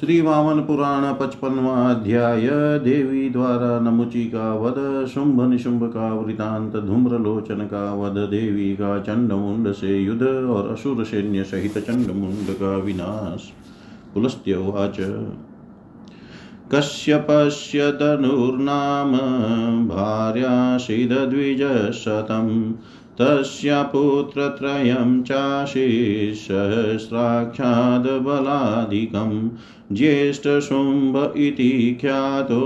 श्री वामन पुराण पचपनवा अध्याय देवी द्वारा नमुची का वध शुंभ निशुंभ का वृतांत धूम्रलोचन का वध देवी का चंडमुंड से युद्ध और असुर सैन्य सहित चंडमुंड का विनाश। पुलस्त्योवाच कश्यपस्य तनुर्नाम, भार्यासीदद्विजशतम् तस्य पुत्रत्रयं चाशिसहस्राख्यादबलाधिकं ज्येष्ठशुम्भ इति ख्यातो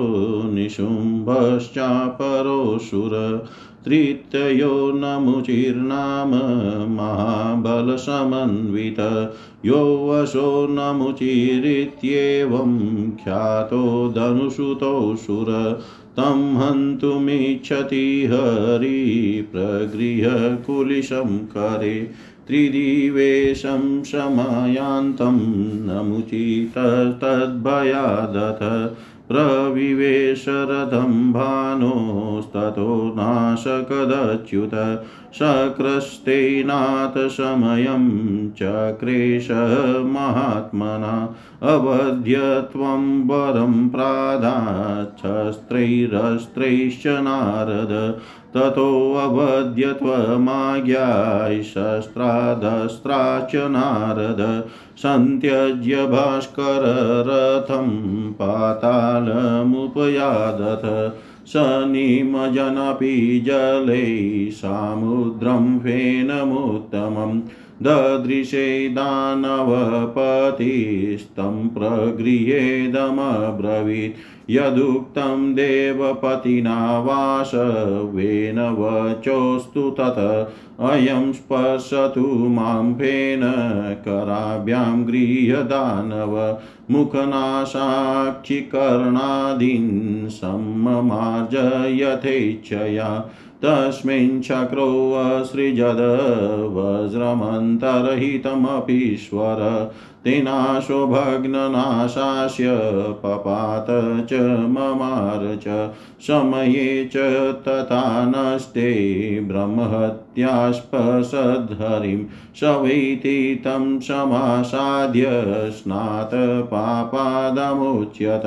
निशुम्भश्चापरोऽसुर तृतीयो नमुचिर्नाम महाबलसमन्वित यो वशो नमुचिरित्येवं ख्यातो धनुसुतोऽसुर तं हन्तुमिच्छति हरि प्रगृह्य कुलिशं करे त्रिदिवेशं शमयान्तं नमुचितस्तद्भयादथ प्रविवेशरथं भानोस्ततो नाशकदच्युत सक्रस्तेनाथसमयं चक्रेश महात्मना अवध्यत्वं वरं प्रादाच्छस्त्रैरस्त्रैश्च नारद ततोऽवध्यत्वमाज्ञाय शस्त्रादस्त्रा च नारद सन्त्यज्य भास्कररथं पातालमुपयादथ। स निमजनपि जले सामुद्रं फेनमुत्तमम् ददृशे दानवपतिस्तं प्रगृह्येदमब्रवीत्। यदुक्तं देवपतिना वासवेन वचोस्तु तत्। अयं स्पर्शतु माँ फेन कराभ्यां गृह्यदानव। मुखनाशाक्षिकर्णादीन् सम्मार्जयथेच्छया। तस्मिन् चक्रोऽसृजद वज्रमन्तर्हितमपीश्वर तेनाशो भग्ननाशास्य पपात च ममार च, समये च तथा नष्टे ब्रह्महत्यास्पसद्धरिं शवैति तं समासाद्य स्नातपापादमुच्यत।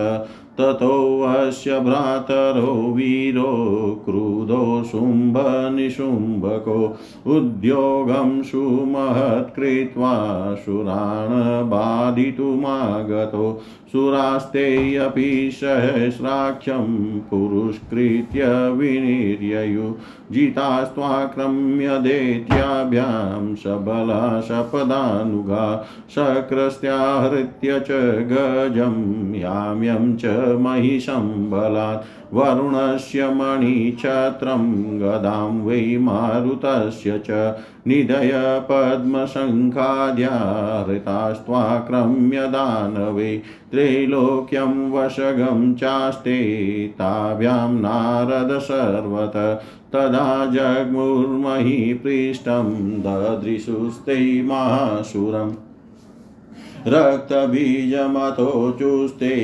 ततोऽस्य भ्रातरो वीरो क्रुधो शुम्भनिशुम्भको उद्योगं सुमहत्कृत्वा सुरान् बाधितुमागतो। सुरास्तेऽपि सहस्राख्यं पुरुष्कृत्य विनिर्ययु। जितास्त्वाक्रम्य दैत्याभ्यां सबला सपदानुगा सक्रस्त्याहृत्य च गजं याम्यं च महिषं बलात् वरुणस्य मणिछत्रं गदां वै मारुतस्य च निधय पद्मशङ्खाद्याहृतास्त्वाक्रम्य दानवे त्रैलोक्यं वशगं चास्ते ताभ्यां नारद सर्वत तदा जग्मुर्महीपृष्ठं ददृशुस्ते महासुरम् रक्तबीजमतो चुस्ते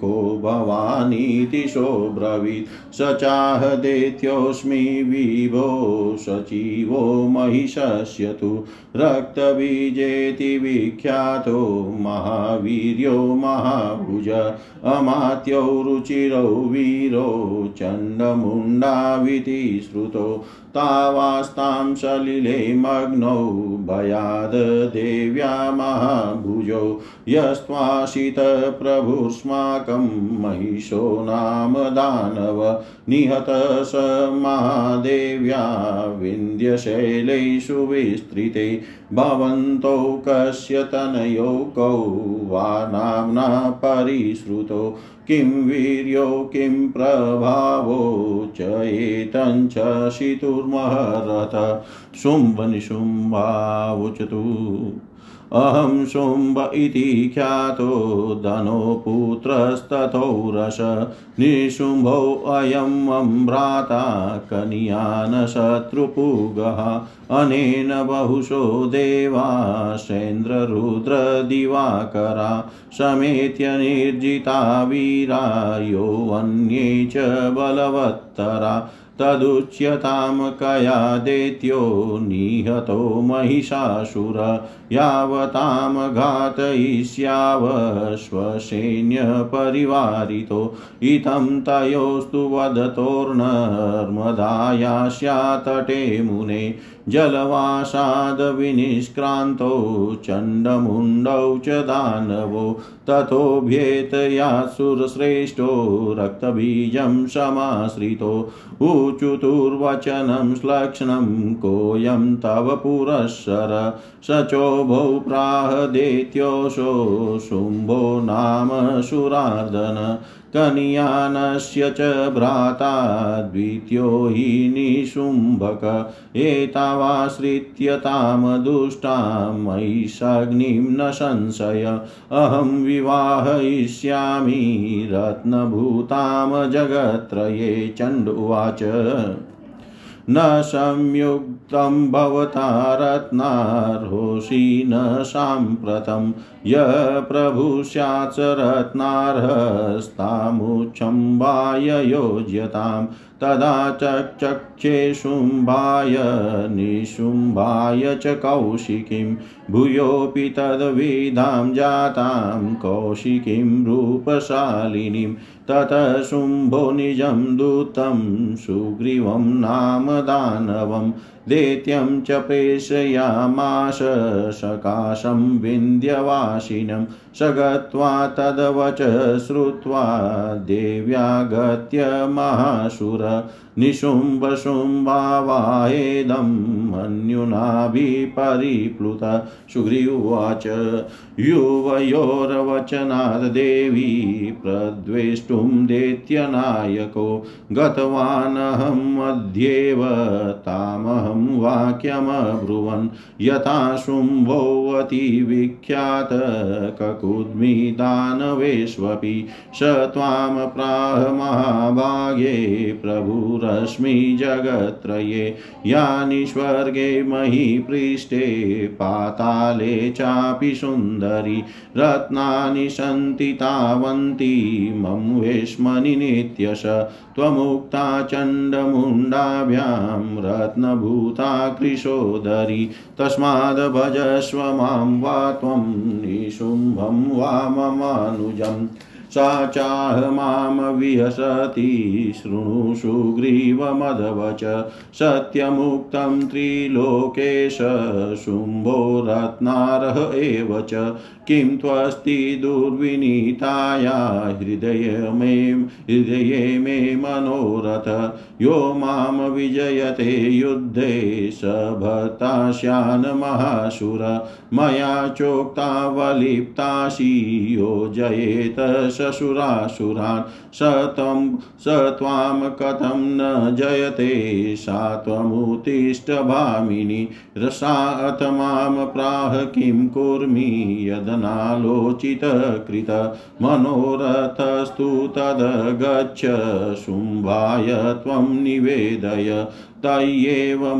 को भवानीति सोऽब्रवीत् स चाह दैत्योऽस्मि विभो सचिवो महिषस्य तु रक्तबीजेति विख्यातो महावीर्यो महाभुज। अमात्यो रुचिरौ वीरो चण्डमुण्डाविति श्रुतो। तावास्तां सलिले मग्नौ भयाद् देव्या महाभुजौ यस्त्वाशितप्रभुस्माकं महिषो नाम दानव निहत स महादेव्या विन्ध्यशैलेषु विस्तृते भवन्तौ कस्य तनयौ कौ वा नाम्ना परिश्रुतो किं वीर्यो किं प्रभावो च एतञ्च शितुर्महरथ शुम्भनिशुम्भावुचतु। अहं शुम्भ इति ख्यातो धनो पुत्रस्तथो रस निशुम्भोऽयं भ्राता कनियान शत्रुपुगः अनेन बहुशो देवासेन्द्ररुद्रदिवाकरा समेत्य निर्जिता वीरा यो अन्ये च बलवत्तरा। तदुच्यतां कया दैत्यो निहतो महिषासुर यावतां घातयिष्यावश्वसैन्यपरिवारितो इतं तयोस्तु वदतोर्नर्मदायास्यातटे मुने। जलवासाद्विनिष्क्रान्तौ, चण्डमुण्डौ च दानवो। ततोऽभ्येतयासुरश्रेष्ठो रक्तबीजं समाश्रितो। ऊचुतुर्वचनं श्लक्ष्णं कोऽयं तव पुरःसर स चोभौ प्राहदेत्योषो शुम्भो नाम सुरार्दन कनियानस्य च भ्राता द्वितीयो हि निशुम्भक। एतावाश्रित्य तां दुष्टां महिषाग्निं न संशय। अहं विवाहयिष्यामि रत्नभूतां जगत्त्रये चण्डुवाच न संयुक्तं भवता रत्नार्होषि न साम्प्रतं। य प्रभु स्यात् रत्नार्हस्तामुच्छम्बाय योज्यताम्। तदा चक्षे शुम्भाय निशुम्भाय च कौशिकीं। भूयोऽपि तद्विधां जातां कौशिकीं रूपशालिनीं। ततः शुम्भो निजं दूतं सुग्रीवं नाम दानवं। दैत्यं च प्रेषयामाश सकाशं विन्ध्यवासिनं। स गत्वा तद्वच श्रुत्वा देव्यागत्य महासुर निशुम्भशुम्भावाहेदं मन्युनाभिपरिप्लुत। सुग्रीवाच युवयोर्वचनात् देवी प्रद्वेष्टुं दैत्यनायको गतवानहमद्येव तामहं वाक्यमब्रुवन्। यथा शुम्भोऽतिविख्यात ककुद्मि दानवेष्वपि स त्वां प्राह महाभागे प्रभुरश्मि जगत्त्रये। यानि स्वर्गे महीपृष्ठे पाताले चापि सुन्दरी। रत्नानि सन्ति तावन्ति मम वेश्मनि नित्यश। त्वमुक्ता चण्डमुण्डाभ्यां रत्नभूता कृशोदरी तस्माद् भजस्व माँ वा त्वं निशुम्भं वा ममानुजम्। सा चाह माँ विहसति शृणु सुग्रीवमधवच सत्यमुक्तं त्रिलोकेश, शुम्भो रत्नारः एव च। किं त्वस्ति दुर्विनीताया हृदये मे हृदये मे मनोरथ। यो माँ विजयते युद्धे स भर्तास्यान् महासुर मया चोक्तावलिप्तासि योजयेत ससुरासुरान् स त्वं स त्वां कथं न जयते सा त्वमुत्तिष्ठ भामिनी रसात् माँ प्राह किं कुर्मि, यदनालोचितकृत, मनोरथस्तु तद्गच्छ शुम्भाय त्वं निवेदय, तय्येव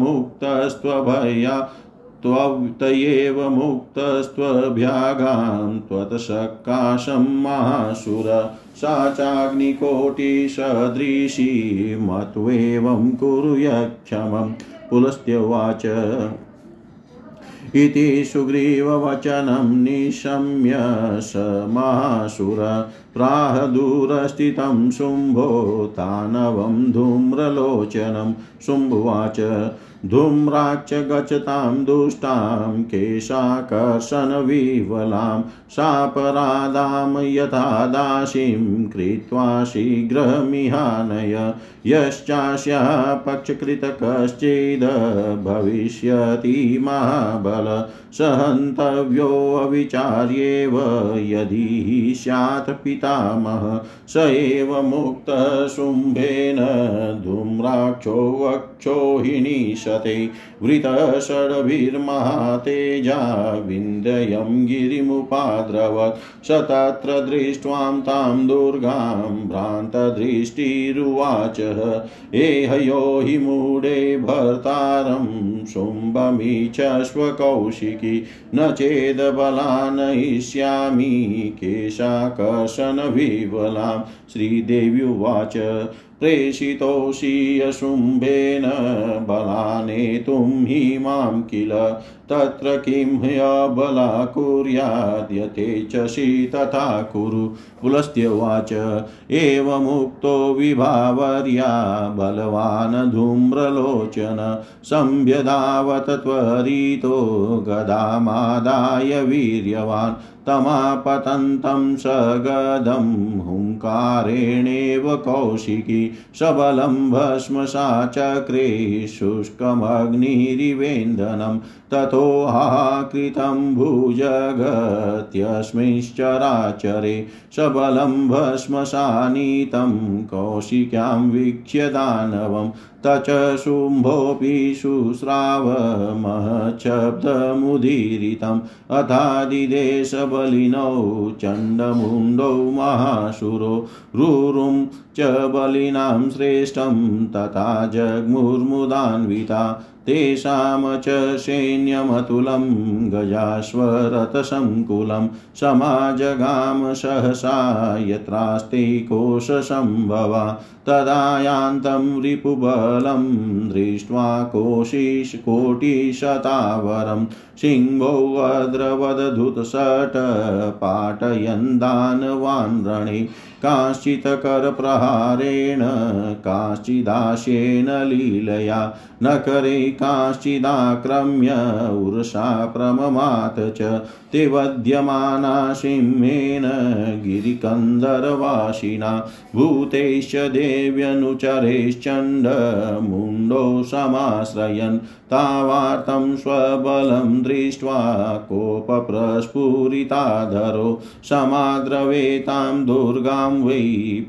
त्वयैव मुक्तस्त्वभ्यागां त्वत्सकाशं महासुर सा चाग्निकोटिसदृशी मत्वेवं कुरु यक्षमं पुलस्त्यवाच इति सुग्रीववचनं निशम्य स महासुर प्राह दूरस्थितं शुम्भो तानवं धूम्रलोचनं शुम्भुवाच। धूम्राक्ष गच्छतां दुष्टां केशाकर्षणविवलां सापरादां यथा दासीं कृत्वा शीघ्रमिहानय। यश्चास्यः पक्षकृतकश्चिद् भविष्यति महाबल। सहन्तव्योऽविचार्येव यदि स्यात् पितामह। स एव मुक्तशुम्भेन धूम्राक्षो निशते वृतषड्भिर्महातेजा विन्द्यं गिरिमुपाद्रवत्। स तत्र दृष्ट्वां तां दुर्गां, भ्रान्तदृष्टिरुवाच। एहयो हि मूढे भर्तारं शुम्भमीचश्वकौशिकी न चेदबलानयिष्यामि केशाकर्षणविवलां। श्रीदेव्युवाच। प्रेषितोषि अशुम्भेन बलानेतुं हि माँ किल तत्र किं ह्यबला कुर्याद्यतेच्छसि तथा कुरु? पुलस्त्यवाच, एवमुक्तो विभावर्या बलवान् धूम्रलोचन संव्यधावत त्वरितो गदामादाय वीर्यवान्। तमापतन्तं सगदं हुङ्कारेणेव कौशिकी। सबलं भस्मसा चक्रे शुष्कमग्निरिवेन्दनं। ततो हाकृतं भुजगत्यस्मिश्चराचरे सबलं भस्मसानीतं कौशिक्यां वीक्ष्य दानवं तच शुम्भोऽपि शुश्रावमहच्छब्दमुदीरितम् अथादिदेशबलिनौ चण्डमुण्डौ महाशुरो रुरुं च बलिनां श्रेष्ठं तथा जग्मुर्मुदान्विता तेषां च सैन्यमतुलं गजाश्वरथसङ्कुलं समाजगाम सहसा यत्रास्ते कोशसम्भवा तदा यान्तं रिपुबलं दृष्ट्वा कोशिश कोटिशतावरं सिंहोऽद्रवदधुतषट् पाटयन्दानवान् रणे। काश्चित्करप्रहारेण काश्चिदाशेन लीलया नकरे काश्चिदाक्रम्य उर्षा प्रममात च। ते वध्यमाना सिंहेन गिरिकन्दरवासिना, भूतैश्च देव्यनुचरैश्चण्डमुण्डो समाश्रयन् तावार्तं स्वबलं दृष्ट्वा कोपप्रस्फुरिताधरो समाद्रवेतां दुर्गां वै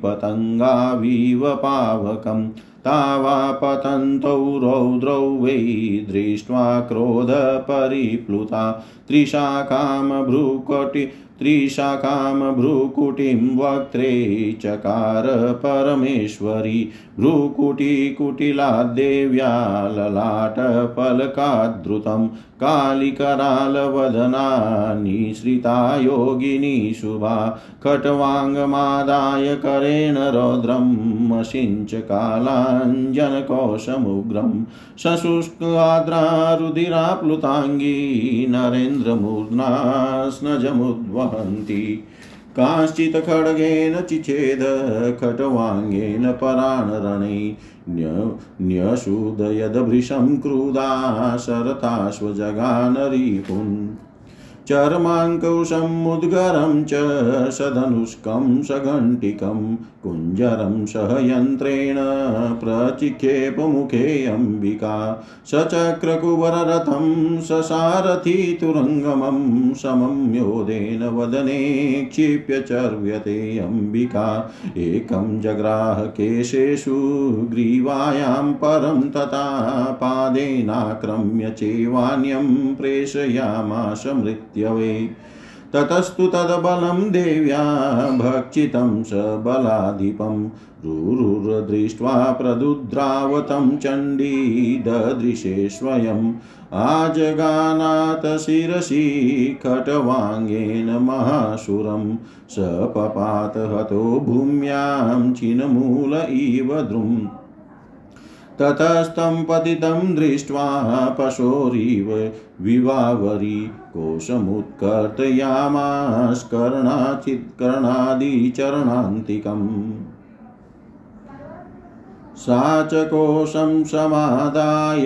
पतङ्गाविव पावकम् तावापतन्तौ रौद्रौ वै दृष्ट्वा क्रोधपरिप्लुता त्रिशाखामभ्रुकटि त्रिशाखां भ्रुकुटिं वक्त्रे चकार परमेश्वरी। भ्रुकुटिकुटिलाद्देव्या ललाटपलकाद्धृतं कालिकरालवदना निःसृता योगिनी शुभा खट्वाङ्गमादाय करेण रौद्रं मशिञ्च कालाञ्जनकोशमुग्रं सशुष्काद्रारुधिराप्लुताङ्गी नरेन्द्रमूर्ना स्नजमुद्वहन्ति काश्चित् खड्गेन चिच्छेद खट्वाङ्गेन पराणरणे न्यशूदयदभृशं क्रुदा शरताश्वजगानरिपुन् चर्माङ्कुशमुद्गरं च सधनुष्कं सघण्टिकं कुञ्जरं सहयन्त्रेण प्रचिक्षेपमुखे अम्बिका सचक्रकुवररथं ससारथि तुरङ्गमं समं योधेन वदने क्षिप्य चर्व्यते अम्बिका। एकं जग्राह केशेषु ग्रीवायां परं तथा पादेनाक्रम्य चैवान्यं प्रेषयामाश मृत्यवे ततस्तु तद्बलं देव्या भक्षितं स बलाधिपं रुरुर्दृष्ट्वा प्रदुद्रावतं चण्डी ददृशे स्वयम् आजगानात् शिरसि खट्वाङ्गेन महासुरं स पपात हतो भूम्यां चिन्मूल इव द्रुम् ततस्तं पतितं दृष्ट्वा पशोरिव विवावरी कोशमुत्कर्तयामास्कर्णाचित्कर्णादिचरणान्तिकम् सा च कोशं समादाय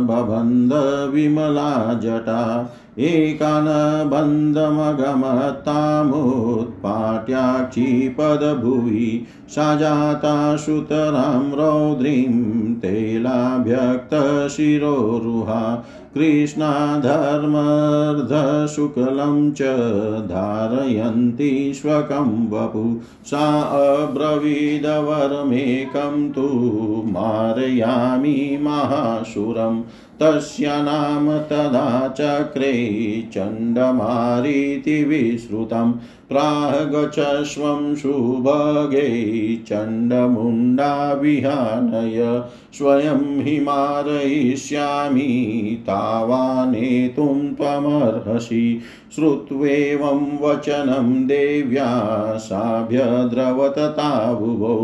बबन्ध विमला जटा। एकानबन्धमगमत्तामुत्पाट्याक्षिपदभुवि सा जाता सुतरां रौद्रीं तेलाभ्यक्तशिरोरुहा। कृष्णाधर्मर्धशुक्लं च धारयन्ति स्वकं वपु। सा अब्रवीदवरमेकं तु मारयामि महासुरं तस्य नाम तदा चक्रे चण्डमारीति विश्रुतं। प्रागच्छस्वं सुभगे चण्डमुण्डा विहानय। स्वयं हि तावानेतुं त्वमर्हसि। श्रुत्वेवं वचनं देव्या साभ्यद्रवतताभुवो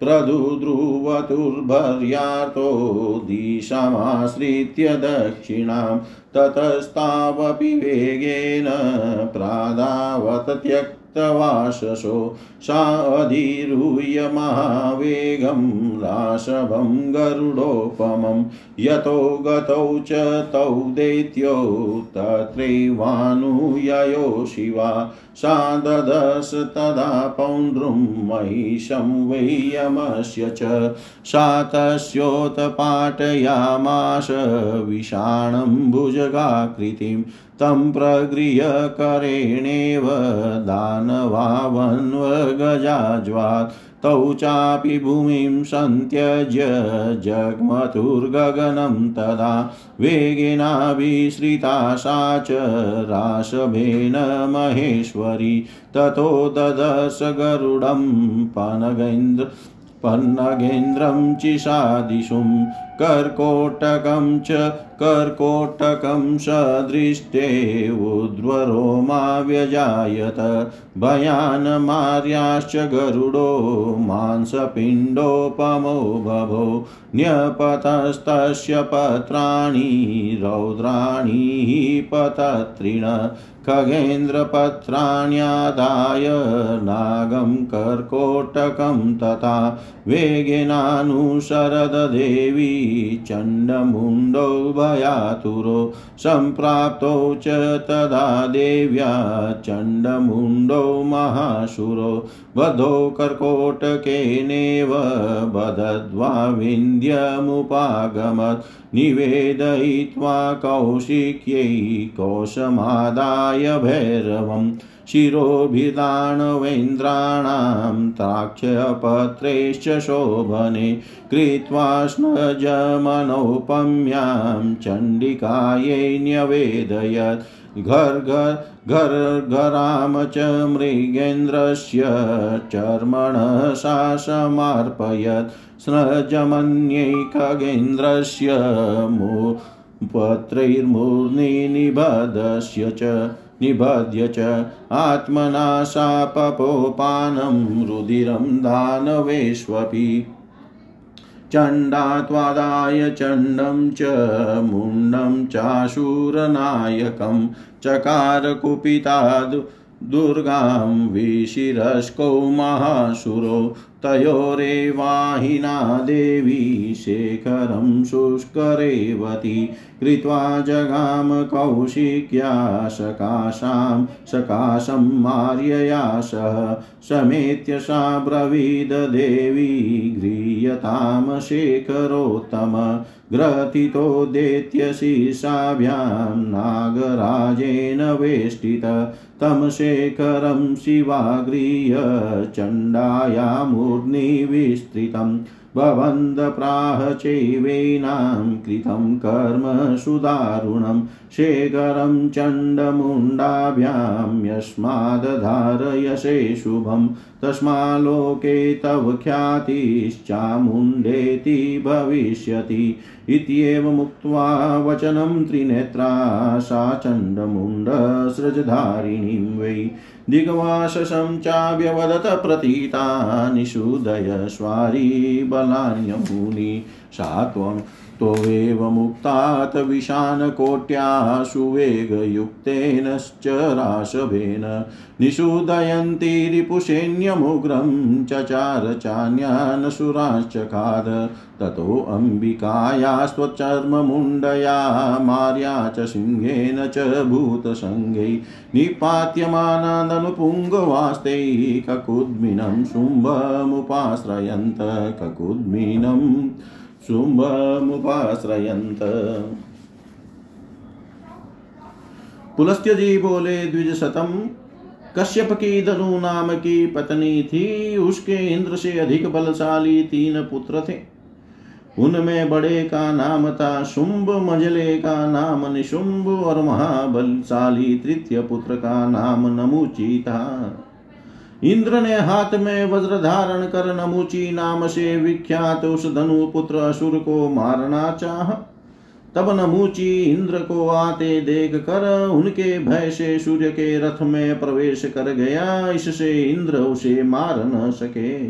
प्रदुद्रुवतुर्भर्यार्तो दिशामाश्रित्य दक्षिणां ततस्तावपि वेगेन प्रादावत त्यक्तवाशसो साधिरूह्य महावेगं राशभं गरुडोपमं। यतो गतौ च तौ दैत्यो तत्रैवानुययो शिवा। सा ददश तदा पौण्ड्रुं महिषं वैयमस्य च। सा तस्योत्पाटयामाश विषाणं भुजगाकृतिं तं प्रगृह्य करेणेव दानवावन्वगजाज्वात्। तौ चापि भूमिं सन्त्यज्य जग्मतुर्गगनं तदा वेगेनाभिश्रिता सा च राशभेन महेश्वरी। ततो ददश गरुडं पनगेन्द्र पन्नगेन्द्रं चिशादिशुं कर्कोटकं च कर्कोटकं सदृष्टे उद्वरोमा व्यजायत भयानमार्याश्च गरुडो मांसपिण्डोपमो बभो। न्यपतस्तस्य पत्राणि रौद्राणि पतत्रिण। खगेन्द्रपत्राण्यादाय नागं कर्कोटकं तथा वेगेनानुसरददेवी चण्डमुण्डौ भयातुरो सम्प्राप्तौ च तदा देव्या चण्डमुण्डौ महाशुरो बधो कर्कोटकेनेव बदद्वा विन्द्यमुपागमत् निवेदयित्वा कौशिक्यै कोशमादाय भैरवम् शिरोभिदानवेन्द्राणां ताक्षपत्रैश्च शोभने कृत्वा स्नजमनौपम्यां चण्डिकायै न्यवेदयत्। घर्घर घर्घराम च मृगेन्द्रस्य चर्मणः सा समार्पयत् स्नजमन्यै खगेन्द्रस्य पत्रैर्मूर्नि निबधस्य च निबध्य च आत्मना सा पपोपानं रुधिरं दानवेष्वपि। चण्डात्वादाय चण्डं च मुण्डं चाशूरनायकं चकार कुपिता दुर्गां विशिरस्कौ महासुरो तयोरेवाहिना देवी शेखरं शुष्करेवती। कृत्वा जगाम कौशिक्या सकाशां, सकाशं मार्यया सह। समेत्य सा ब्रवीद देवी गृह्यतां शेखरोत्तम। ग्रथितो दैत्यशीर्षाभ्यां नागराजेन वेष्टित। तं शेखरं शिवागृह्य चण्डायामूर्ध्नि विस्तृतम् भवन्दप्राह चैवेनां कृतं कर्म सुदारुणं शेखरं चण्डमुण्डाभ्यां यस्मादधारयसे शुभं। तस्मालोके तव ख्यातिश्चामुण्डेति भविष्यति। इत्येवमुक्त्वा वचनं त्रिनेत्रा सा चण्डमुण्डसृजधारिणीं वै। दिग्वाससं चाव्यवदत प्रतीता निषूदय स्वारी बलान्यमुनि सा त्वं त्वमेव मुक्तात् विशानकोट्या सुवेगयुक्तेन राशभेन निषूदयन्ती रिपुसैन्यमुग्रं चचार चान्यान् सुराश्चखाद ततोऽम्बिकायास्त्वचर्ममुण्डया मार्या च सिंहेन च भूतसङ्गै निपात्यमानादनुपुङ्गवास्ते ककुद्मिनं शुम्भमुपाश्रयन्त ककुद्मिनं शुम्भमुपाश्रयन्त। पुलस्त्य जी बोले द्विज शतम कश्यप की धनु नाम की पत्नी थी, उसके इंद्र से अधिक बलशाली तीन पुत्र थे। उनमें बड़े का नाम था शुंभ मजले का नाम निशुंभ और महाबलशाली तृतीय पुत्र का नाम नमुची था। इंद्र ने हाथ में वज्र धारण कर नमुची नाम से विख्यात उस धनु पुत्र असुर को मारना चाह। तब नमुची इंद्र को आते देख कर उनके भय से सूर्य के रथ में प्रवेश कर गया। इससे इंद्र उसे मार न सके।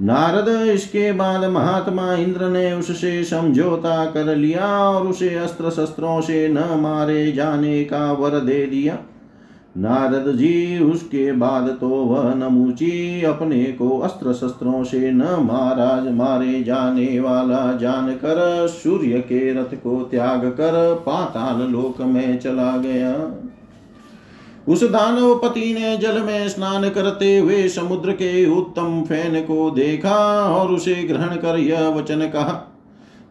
नारद, इसके बाद महात्मा इंद्र ने उससे समझौता कर लिया और उसे अस्त्र शस्त्रों से न मारे जाने का वर दे दिया। नारद जी, उसके बाद तो वह नमूची अपने को अस्त्र शस्त्रों से न महाराज मारे जाने वाला। जानकर सूर्य के रथ को त्याग कर पाताल लोक में चला गया। उस दानव पति ने जल में स्नान करते हुए समुद्र के उत्तम फ़ैन को देखा और उसे ग्रहण कर यह वचन कहा,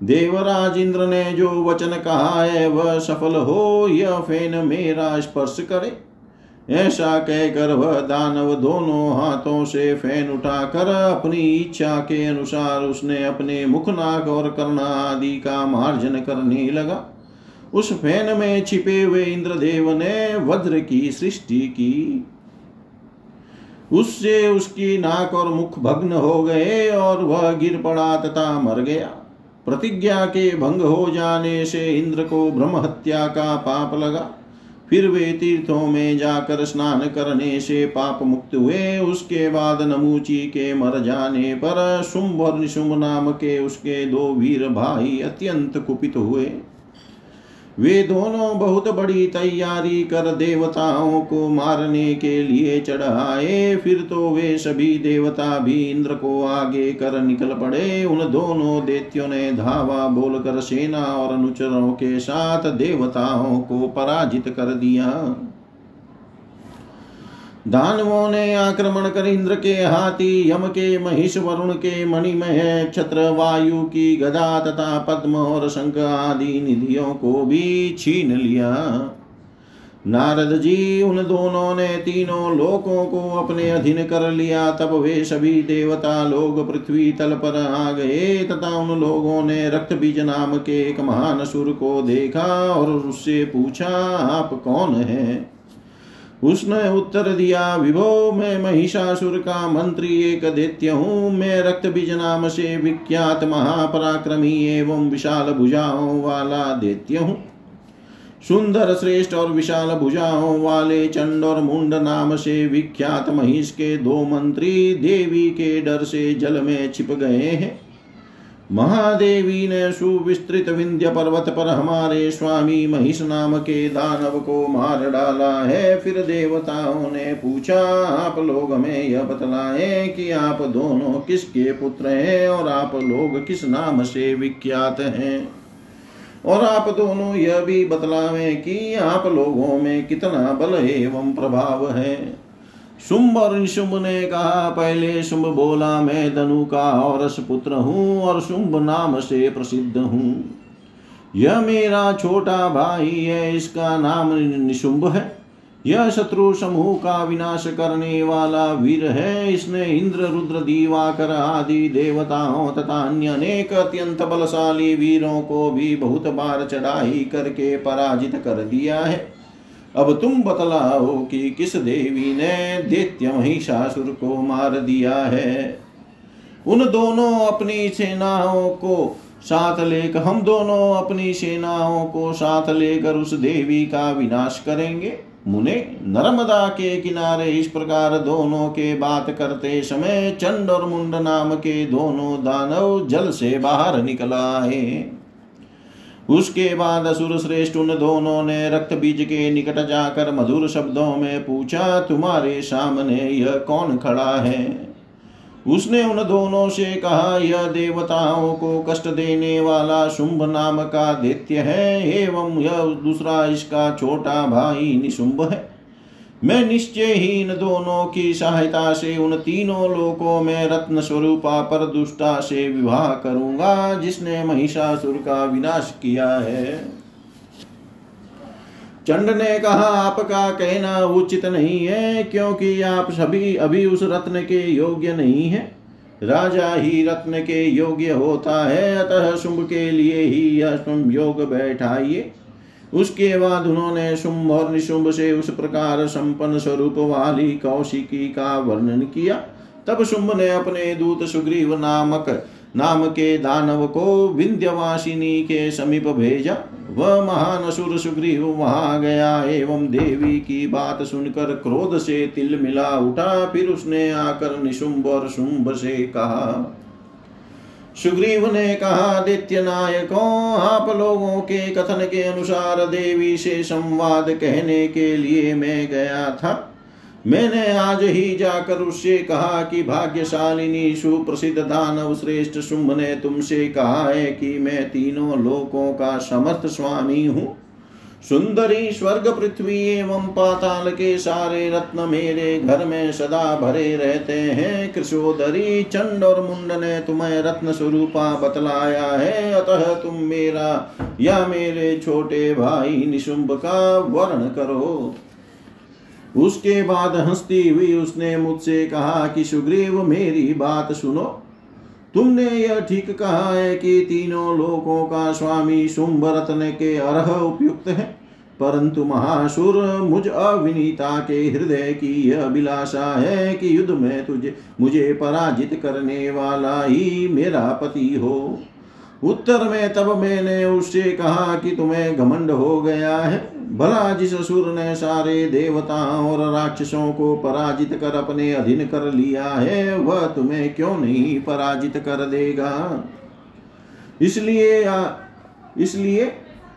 देवराज इंद्र ने जो वचन कहा है, वह सफल हो, यह फ़ैन मेरा स्पर्श करे। ऐसा कहकर वह दानव दोनों हाथों से फ़ैन उठाकर अपनी इच्छा के अनुसार उसने अपने मुख नाक और कर्णा आदि का मार्जन करने लगा। उस फ़ैन में छिपे हुए इंद्रदेव ने वज्र की सृष्टि की। उससे उसकी नाक और मुख भग्न हो गए और वह गिर पड़ा तथा मर गया। प्रतिज्ञा के भंग हो जाने से इंद्र को ब्रह्म हत्या का पाप लगा। फिर वे तीर्थों में जाकर स्नान करने से पाप मुक्त हुए। उसके बाद नमूची के मर जाने पर शुंभ और निशुंभ नाम के उसके दो वीर भाई अत्यंत कुपित हुए। वे दोनों बहुत बड़ी तैयारी कर देवताओं को मारने के लिए चढ़ाए। फिर तो वे सभी देवता भी इंद्र को आगे कर निकल पड़े। उन दोनों देत्यों ने धावा बोलकर सेना और अनुचरों के साथ देवताओं को पराजित कर दिया। दानवों ने आक्रमण कर इंद्र के हाथी, यम के महिष वरुण के मणिमय, क्षत्र, वायु की गदा तथा पद्म और शंख आदि निधियों को भी छीन लिया। नारद जी, उन दोनों ने तीनों लोकों को अपने अधीन कर लिया। तब वे सभी देवता लोग पृथ्वी तल पर आ गए तथा उन लोगों ने रक्त बीज नाम के एक महान सुर को देखा और उससे पूछा, आप कौन हैं? उसने उत्तर दिया, विभो, मैं महिषासुर का मंत्री एक दैत्य हूँ। मैं रक्त बीज नाम से विख्यात महापराक्रमी एवं विशाल भुजाओं वाला दैत्य हूँ। सुंदर, श्रेष्ठ और विशाल भुजाओं वाले चंड और मुंड नाम से विख्यात महिष के दो मंत्री देवी के डर से जल में छिप गए हैं। महादेवी ने सुविस्तृत विंध्य पर्वत पर हमारे स्वामी महिष नाम के दानव को मार डाला है। फिर देवताओं ने पूछा, आप लोग हमें यह बतलाए कि आप दोनों किसके पुत्र हैं और आप लोग किस नाम से विख्यात हैं? और आप दोनों यह भी बतलावे कि आप लोगों में कितना बल एवं प्रभाव है। शुंभ और निशुंभ ने कहा, पहले शुंभ बोला, मैं धनु का और पुत्र हूँ और शुंभ नाम से प्रसिद्ध हूँ। यह मेरा छोटा भाई है, इसका नाम निशुंभ है। यह शत्रु समूह का विनाश करने वाला वीर है। इसने इंद्र, रुद्र, दीवाकर आदि देवताओं तथा अन्य अनेक अत्यंत बलशाली वीरों को भी बहुत बार चढ़ाई करके पराजित कर दिया है। अब तुम बतलाओ कि किस देवी ने दैत्य महिषासुर को मार दिया है? उन दोनों अपनी सेनाओं को साथ लेकर, हम दोनों अपनी सेनाओं को साथ लेकर उस देवी का विनाश करेंगे? मुने, नर्मदा के किनारे इस प्रकार दोनों के बात करते समय चंड और मुंड नाम के दोनों दानव जल से बाहर निकल आए। उसके बाद असुर श्रेष्ठ उन दोनों ने रक्त बीज के निकट जाकर मधुर शब्दों में पूछा, तुम्हारे सामने यह कौन खड़ा है? उसने उन दोनों से कहा, यह देवताओं को कष्ट देने वाला शुंभ नाम का दैत्य है, एवं यह दूसरा इसका छोटा भाई निशुंभ है। मैं निश्चय ही इन दोनों की सहायता से उन तीनों लोकों में रत्न स्वरूपा पर दुष्टा से विवाह करूँगा, जिसने महिषासुर का विनाश किया है। चंड ने कहा, आपका कहना उचित नहीं है, क्योंकि आप सभी अभी उस रत्न के योग्य नहीं है। राजा ही रत्न के योग्य होता है, अतः शुंभ के लिए ही यह योग बैठाइए। उसके बाद उन्होंने शुंभ और निशुंभ से उस प्रकार संपन्न स्वरूप वाली कौशिकी का वर्णन किया। तब शुंभ ने अपने दूत सुग्रीव नामक नाम के दानव को विंध्यवासिनी के समीप भेजा। वह महान असुर सुग्रीव वहाँ गया एवं देवी की बात सुनकर क्रोध से तिल मिला उठा। फिर उसने आकर निशुंभ और शुंभ से कहा सुग्रीव ने कहा दित्य नायकों, आप लोगों के कथन के अनुसार देवी से संवाद कहने के लिए मैं गया था। मैंने आज ही जाकर उससे कहा कि, भाग्यशालिनी, सुप्रसिद्ध दानव श्रेष्ठ शुंभ ने तुमसे कहा है कि मैं तीनों लोकों का समर्थ स्वामी हूँ। सुंदरी स्वर्ग पृथ्वी एवं पाताल के सारे रत्न मेरे घर में सदा भरे रहते हैं। कृषोदरी चंड और मुंड ने तुम्हें रत्न स्वरूपा बतलाया है। अतः तुम मेरा या मेरे छोटे भाई निशुंभ का वर्ण करो। उसके बाद हंसती हुई उसने मुझसे कहा कि सुग्रीव मेरी बात सुनो। तुमने यह ठीक कहा है कि तीनों लोकों का स्वामी शुंभ रत्न के अर्ह उपयुक्त है, परंतु महासुर, मुझ अविनीता के हृदय की यह अभिलाषा है कि युद्ध में तुझे, मुझे पराजित करने वाला ही मेरा पति हो। उत्तर में तब मैंने उससे कहा कि तुम्हें घमंड हो गया है। भला जिस असुर ने सारे देवताओं और राक्षसों को पराजित कर अपने अधीन कर लिया है, वह तुम्हें क्यों नहीं पराजित कर देगा? इसलिए इसलिए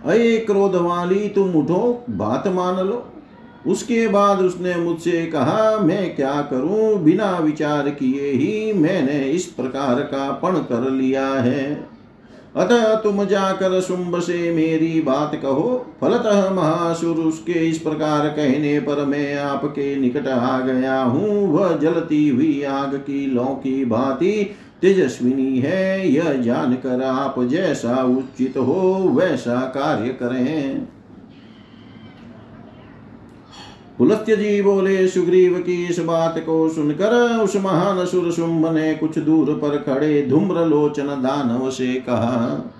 अये क्रोध वाली तुम उठो, बात मान लो। उसके बाद उसने मुझसे कहा, मैं क्या करूँ? बिना विचार किए ही मैंने इस प्रकार का पण कर लिया है। अतः तुम जाकर शुंभ से मेरी बात कहो। फलतः महासुर उसके इस प्रकार कहने पर मैं आपके निकट आ गया हूँ। वह जलती हुई आग की लौ की भांति तेजस्विनी है। यह जानकर आप जैसा उचित हो, वैसा कार्य करें। पुलत्य जी बोले सुग्रीव की इस बात को सुनकर उस महान सुर शुंभ ने कुछ दूर पर खड़े धूम्र लोचन दानव से कहा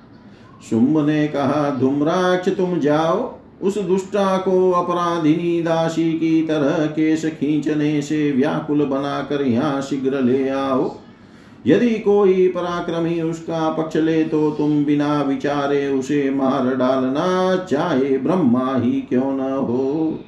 शुंभ ने कहा, धूम्राक्ष, तुम जाओ। उस दुष्टा को अपराधिनी दासी की तरह केश खींचने से व्याकुल बनाकर यहाँ शीघ्र ले आओ। यदि कोई पराक्रमी उसका पक्ष ले तो तुम बिना विचारे उसे मार डालना, चाहे ब्रह्मा ही क्यों न हो।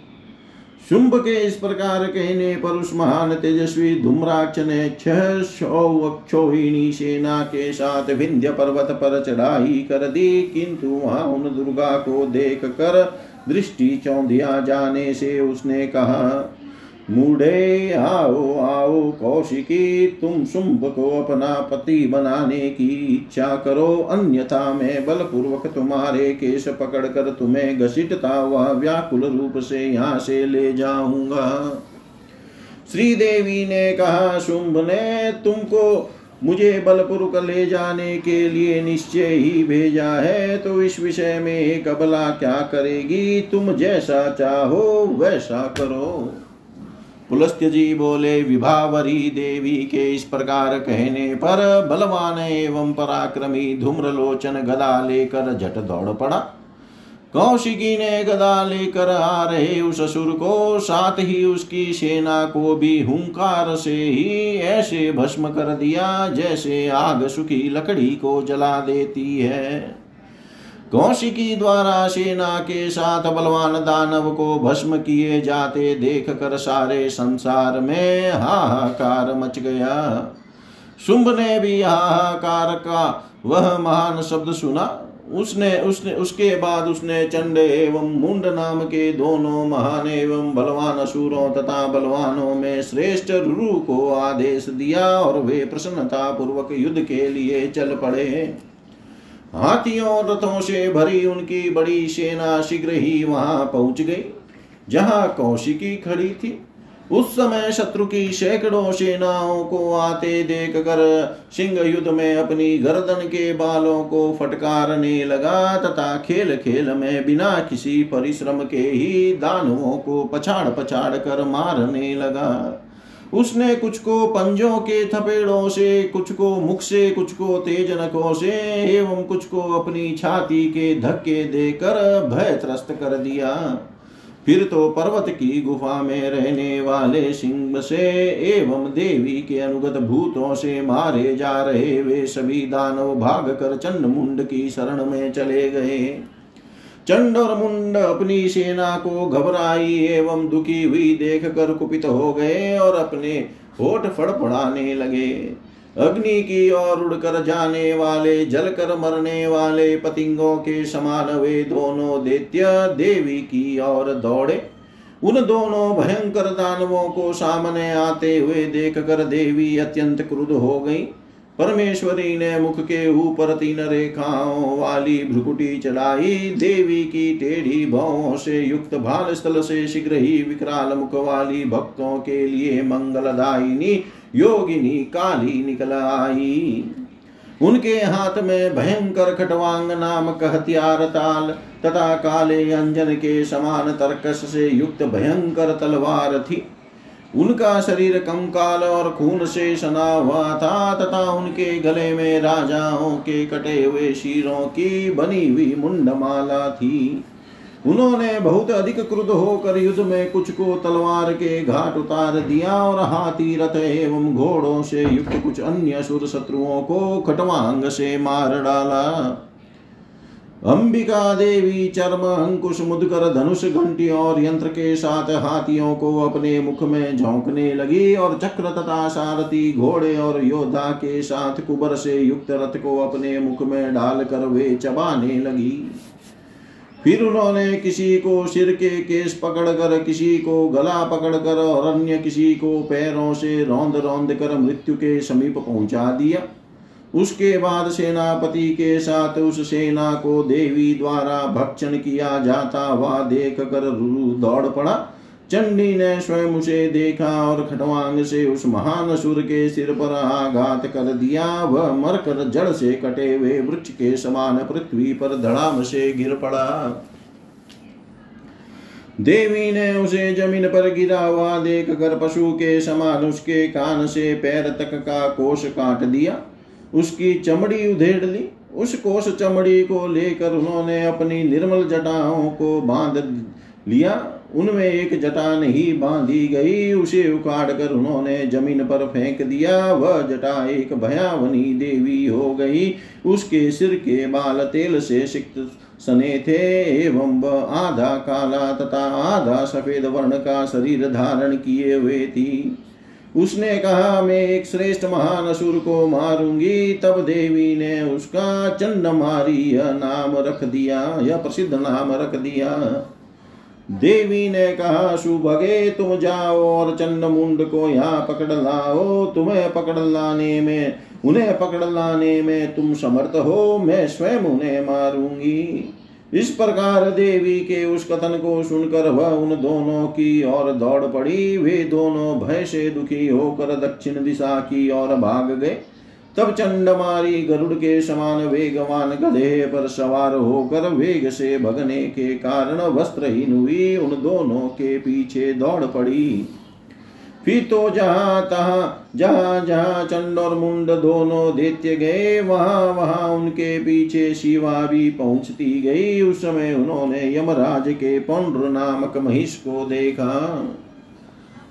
शुंभ के इस प्रकार कहने पर उस महान तेजस्वी धूम्राक्ष ने छह सौ अक्षोहिणी सेना के साथ विंध्य पर्वत पर चढ़ाई कर दी, किंतु वहाँ उन दुर्गा को देख कर दृष्टि चौंधिया जाने से उसने कहा मूढ़े आओ आओ, कौशिकी, तुम शुंभ को अपना पति बनाने की इच्छा करो। अन्यथा मैं बलपूर्वक तुम्हारे केश पकड़कर तुम्हें घसीटता हुआ व्याकुल रूप से यहाँ से ले जाऊँगा। श्री देवी ने कहा, शुंभ ने तुमको मुझे बलपूर्वक ले जाने के लिए निश्चय ही भेजा है। तो इस विषय में एक अबला क्या करेगी? तुम जैसा चाहो, वैसा करो। पुलस्त्य जी बोले विभावरी देवी के इस प्रकार कहने पर बलवान एवं पराक्रमी धूम्रलोचन गदा लेकर झट दौड़ पड़ा। कौशिकी ने गदा लेकर आ रहे उस असुर को, साथ ही उसकी सेना को भी हुंकार से ही ऐसे भस्म कर दिया जैसे आग सुखी लकड़ी को जला देती है। कौशिकी द्वारा सेना के साथ बलवान दानव को भस्म किए जाते देख कर सारे संसार में हाहाकार मच गया। शुंभ ने भी हाहाकार का वह महान शब्द सुना। उसने उसने, उसके बाद उसने चंड एवं मुंड नाम के दोनों महान एवं बलवान असुरों तथा बलवानों में श्रेष्ठ रुरु को आदेश दिया और वे प्रसन्नता पूर्वक युद्ध के लिए चल पड़े। हाथियों रथों से भरी उनकी बड़ी सेना शीघ्र ही वहाँ पहुँच गई। जहाँ कौशिकी खड़ी थी, उस समय शत्रु की सैकड़ों सेनाओं को आते देख कर सिंह युद्ध में अपनी गर्दन के बालों को फटकारने लगा तथा खेल खेल में बिना किसी परिश्रम के ही दानवों को पछाड़ पछाड़ कर मारने लगा। उसने कुछ को पंजों के थपेड़ों से, कुछ को मुख से, कुछ को तेज नखों से, एवं कुछ को अपनी छाती के धक्के देकर भय त्रस्त कर दिया। फिर तो पर्वत की गुफा में रहने वाले सिंह से एवं देवी के अनुगत भूतों से मारे जा रहे वे सभी दानव भाग कर चंड मुंड की शरण में चले गए। चंड और मुंड अपनी सेना को घबराई एवं दुखी हुई देख कर कुपित हो गए और अपने होठ फड़फड़ाने लगे। अग्नि की ओर उड़कर जाने वाले, जलकर मरने वाले पतिंगों के समान वे दोनों दैत्य देवी की ओर दौड़े। उन दोनों भयंकर दानवों को सामने आते हुए देखकर देवी अत्यंत क्रुद्ध हो गई। परमेश्वरी ने मुख के ऊपर तीन रेखाओं वाली भ्रुकुटी चलाई। देवी की टेढ़ी भावों से युक्त भाल स्थल से शीघ्र ही विकराल मुख वाली भक्तों के लिए मंगलदायिनी, योगिनी, काली निकल आई। उनके हाथ में भयंकर खटवांग नामक हथियार ताल तथा काले अंजन के समान तर्कस से युक्त भयंकर तलवार थी। उनका शरीर कंकाल और खून से सना हुआ था, तथा उनके गले में राजाओं के कटे हुए शीरों की बनी हुई मुंडमाला थी। उन्होंने बहुत अधिक क्रुद्ध होकर युद्ध में कुछ को तलवार के घाट उतार दिया और हाथी रथ एवं घोड़ों से युक्त कुछ अन्य सुर शत्रुओं को खटवांग से मार डाला। अंबिका देवी, चर्म अंकुश मुदकर धनुष, घंटी और यंत्र के साथ हाथियों को अपने मुख में झोंकने लगी और चक्र तथा सारथी, घोड़े और योद्धा के साथ कुबर से युक्त रथ को अपने मुख में डालकर वे चबाने लगी। फिर उन्होंने किसी को सिर के केस पकड़कर, किसी को गला पकड़कर और अन्य किसी को पैरों से रौंद रौंद कर मृत्यु के समीप पहुँचा दिया। उसके बाद सेनापति के साथ उस सेना को देवी द्वारा भक्षण किया जाता वह देख कर दौड़ पड़ा। चंडी ने स्वयं उसे देखा और खटवांग से उस महान सुर के सिर पर आघात कर दिया। वह मरकर जड़ से कटे हुए वृक्ष के समान पृथ्वी पर धड़ाम से गिर पड़ा। देवी ने उसे ज़मीन पर गिरा हुआ देख कर पशु के समान उसके कान से पैर तक का कोष काट दिया। उसकी चमड़ी उधेड़ ली। उस कोष चमड़ी को लेकर उन्होंने अपनी निर्मल जटाओं को बाँध लिया। उनमें एक जटा नहीं बांधी गई। उसे उखाड़ कर उन्होंने ज़मीन पर फेंक दिया। वह जटा एक भयावनी देवी हो गई। उसके सिर के बाल तेल से सिक्त सने थे एवं वह आधा काला तथा आधा सफ़ेद वर्ण का शरीर धारण किए हुए थी। उसने कहा, मैं एक श्रेष्ठ महान असुर को मारूँगी। तब देवी ने उसका चंडमारी यह नाम रख दिया, यह प्रसिद्ध नाम रख दिया। देवी ने कहा सुभगे तुम जाओ और चंड मुंड को यहाँ पकड़ लाओ। तुम्हें पकड़ लाने में, उन्हें पकड़ लाने में तुम समर्थ हो, मैं स्वयं उन्हें मारूँगी। इस प्रकार देवी के उस कथन को सुनकर वह उन दोनों की ओर दौड़ पड़ी। वे दोनों भय से दुखी होकर दक्षिण दिशा की ओर भाग गए। तब चंडमारी गरुड़ के समान वेगवान गधे पर सवार होकर वेग से भगने के कारण वस्त्रहीन हुई। उन दोनों के पीछे दौड़ पड़ी। फिर तो जहाँ तहा जहाँ जहाँ चंड और मुंड दोनों दैत्य गए, वहाँ वहाँ उनके पीछे शिवा भी पहुँचती गई। उस समय उन्होंने यमराज के पौंड्र नामक महिष को देखा।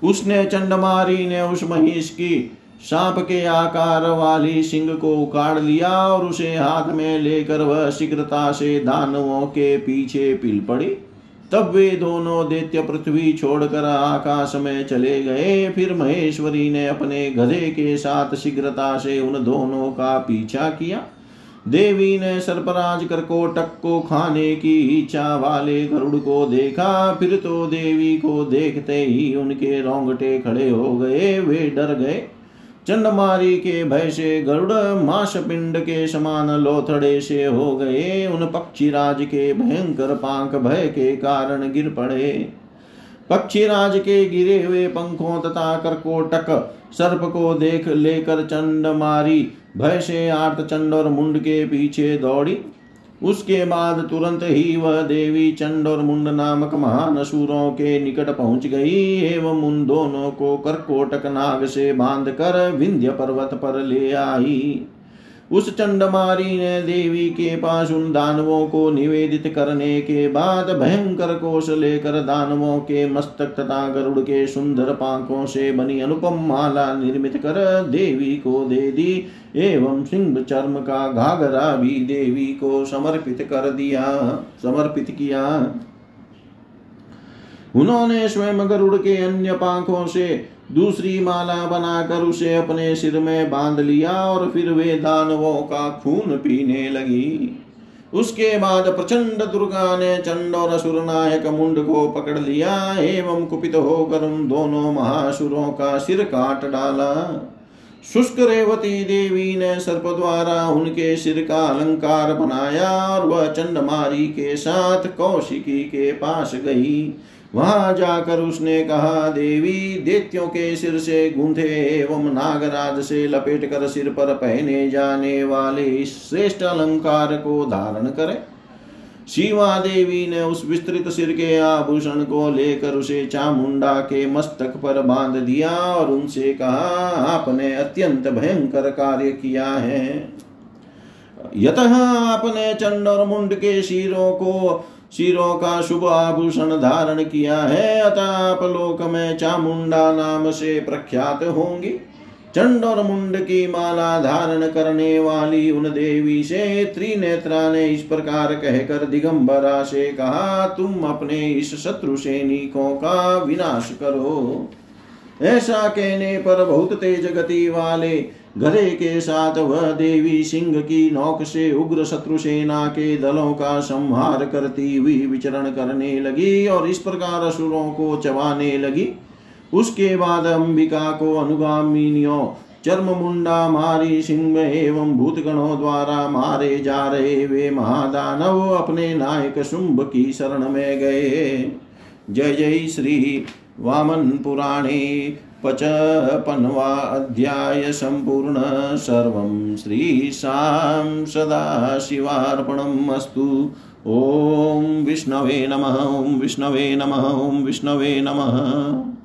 उसने चंडमारी ने उस महिष की सांप के आकार वाली सिंह को उखाड़ लिया और उसे हाथ में लेकर वह शीघ्रता से दानवों के पीछे पिल पड़ी। तब वे दोनों दैत्य पृथ्वी छोड़कर आकाश में चले गए। फिर महेश्वरी ने अपने गधे के साथ शीघ्रता से उन दोनों का पीछा किया। देवी ने सर्पराज करकोटक को खाने की इच्छा वाले गरुड़ को देखा। फिर तो देवी को देखते ही उनके रोंगटे खड़े हो गए। वे डर गए। चंडमारी के भय से, गरुड़ माश पिंड के समान लोथड़े से हो गए। उन पक्षीराज के भयंकर पांक भय के कारण गिर पड़े। पक्षीराज के गिरे हुए पंखों तथा करकोटक सर्प को देख लेकर चंडमारी भय से आर्त चंड और मुंड के पीछे दौड़ी। उसके बाद तुरंत ही वह देवी चंड और मुंड नामक महान असुरों के निकट पहुँच गई, एवं उन दोनों को करकोटक नाग से बाँध कर विंध्य पर्वत पर ले आई। उस चंडमारी ने देवी के पास उन दानवों को निवेदित करने के बाद भयंकर कोश लेकर दानवों के मस्तक तथा गरुड़ के सुंदर पांखों से बनी अनुपम माला निर्मित कर देवी को दे दी। एवं सिंह चर्म का घाघरा भी देवी को समर्पित कर दिया, समर्पित किया। उन्होंने स्वयं गरुड़ के अन्य पांखों से दूसरी माला बनाकर उसे अपने सिर में बाँध लिया और फिर वे दानवों का खून पीने लगी। उसके बाद प्रचंड दुर्गा ने चंड और असुर नायक मुंड को पकड़ लिया एवं कुपित होकर उन दोनों महासुरों का सिर काट डाला। शुष्क रेवती देवी ने सर्प द्वारा उनके सिर का अलंकार बनाया और वह चंडमारी के साथ कौशिकी के पास गई। वहाँ जाकर उसने कहा, देवी, देत्यों के सिर से गूंथे एवं नागराज से लपेट कर सिर पर पहने जाने वाले श्रेष्ठ अलंकार को धारण करे। शिवा देवी ने उस विस्तृत सिर के आभूषण को लेकर उसे चामुंडा के मस्तक पर बाँध दिया और उनसे कहा, आपने अत्यंत भयंकर कार्य किया है। यत आपने चंड और मुंड के शीरों को शिरों का शुभ आभूषण धारण किया है। अतः आप लोक में चामुंडा नाम से प्रख्यात होंगी। चंड और मुंड की माला धारण करने वाली उन देवी से त्रिनेत्रा ने इस प्रकार कहकर दिगंबरा से कहा, तुम अपने इस शत्रु सैनिकों का विनाश करो। ऐसा कहने पर बहुत तेज गति वाले घरे के साथ वह देवी सिंह की नौक से उग्र शत्रु सेना के दलों का संहार करती हुई विचरण करने लगी और इस प्रकार असुरों को चबाने लगी। उसके बाद अंबिका को अनुगामिनियों चर्म मुंडा मारी सिंह एवं भूतगणों द्वारा मारे जा रहे वे महादानव अपने नायक शुंभ की शरण में गए। जय जय श्री वामन पुराणे। पचपन्वा अध्याय सम्पूर्ण सर्वं श्रीशां सदाशिवार्पणम् ॐ विष्णवे नमः, ॐ विष्णवे नमः, ॐ विष्णवे नमः।